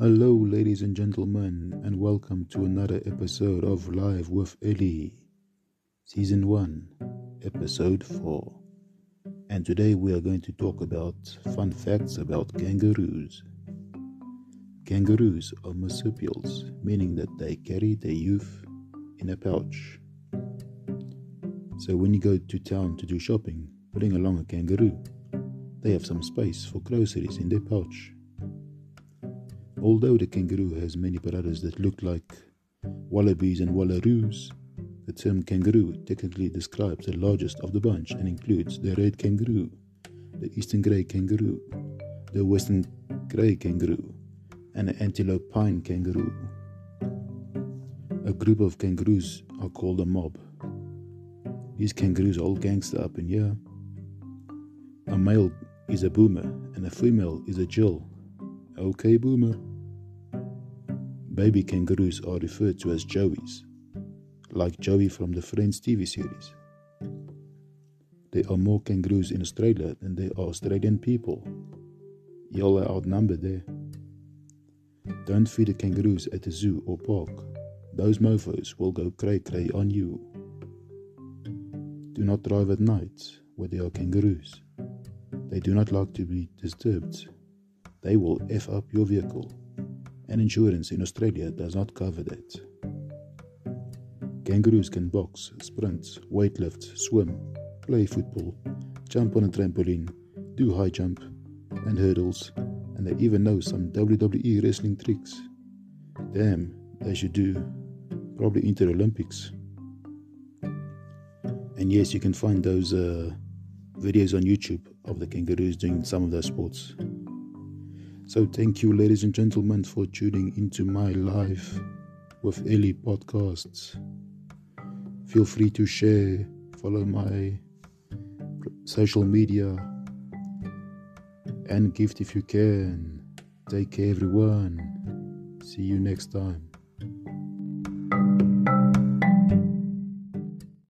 Hello, ladies and gentlemen, and welcome to another episode of Live with Ellie, Season 1, Episode 4. And today we are going to talk about fun facts about kangaroos. Kangaroos are marsupials, meaning that they carry their youth in a pouch. So when you go to town to do shopping, bring along a kangaroo. They have some space for groceries in their pouch. Although the kangaroo has many brothers that look like wallabies and wallaroos, the term kangaroo technically describes the largest of the bunch and includes the red kangaroo, the eastern grey kangaroo, the western grey kangaroo, and the antilopine kangaroo. A group of kangaroos are called a mob. These kangaroos are all gangster up in here. A male is a boomer and a female is a jill. Okay, boomer. Baby kangaroos are referred to as joeys, like Joey from the Friends TV series. There are more kangaroos in Australia than there are Australian people. Y'all are outnumbered there. Don't feed the kangaroos at the zoo or park. Those mofos will go cray cray on you. Do not drive at night where there are kangaroos. They do not like to be disturbed. They will F up your vehicle and insurance in Australia does not cover that. Kangaroos can box, sprint, weightlift, swim, play football, jump on a trampoline, do high jump and hurdles, and they even know some WWE wrestling tricks. Damn, they should do probably Inter Olympics. And yes, you can find those uh, videos on YouTube of the kangaroos doing some of those sports. So, thank you, ladies and gentlemen, for tuning into my life with Ellie podcasts. Feel free to share, follow my social media, and gift if you can. Take care, everyone. See you next time.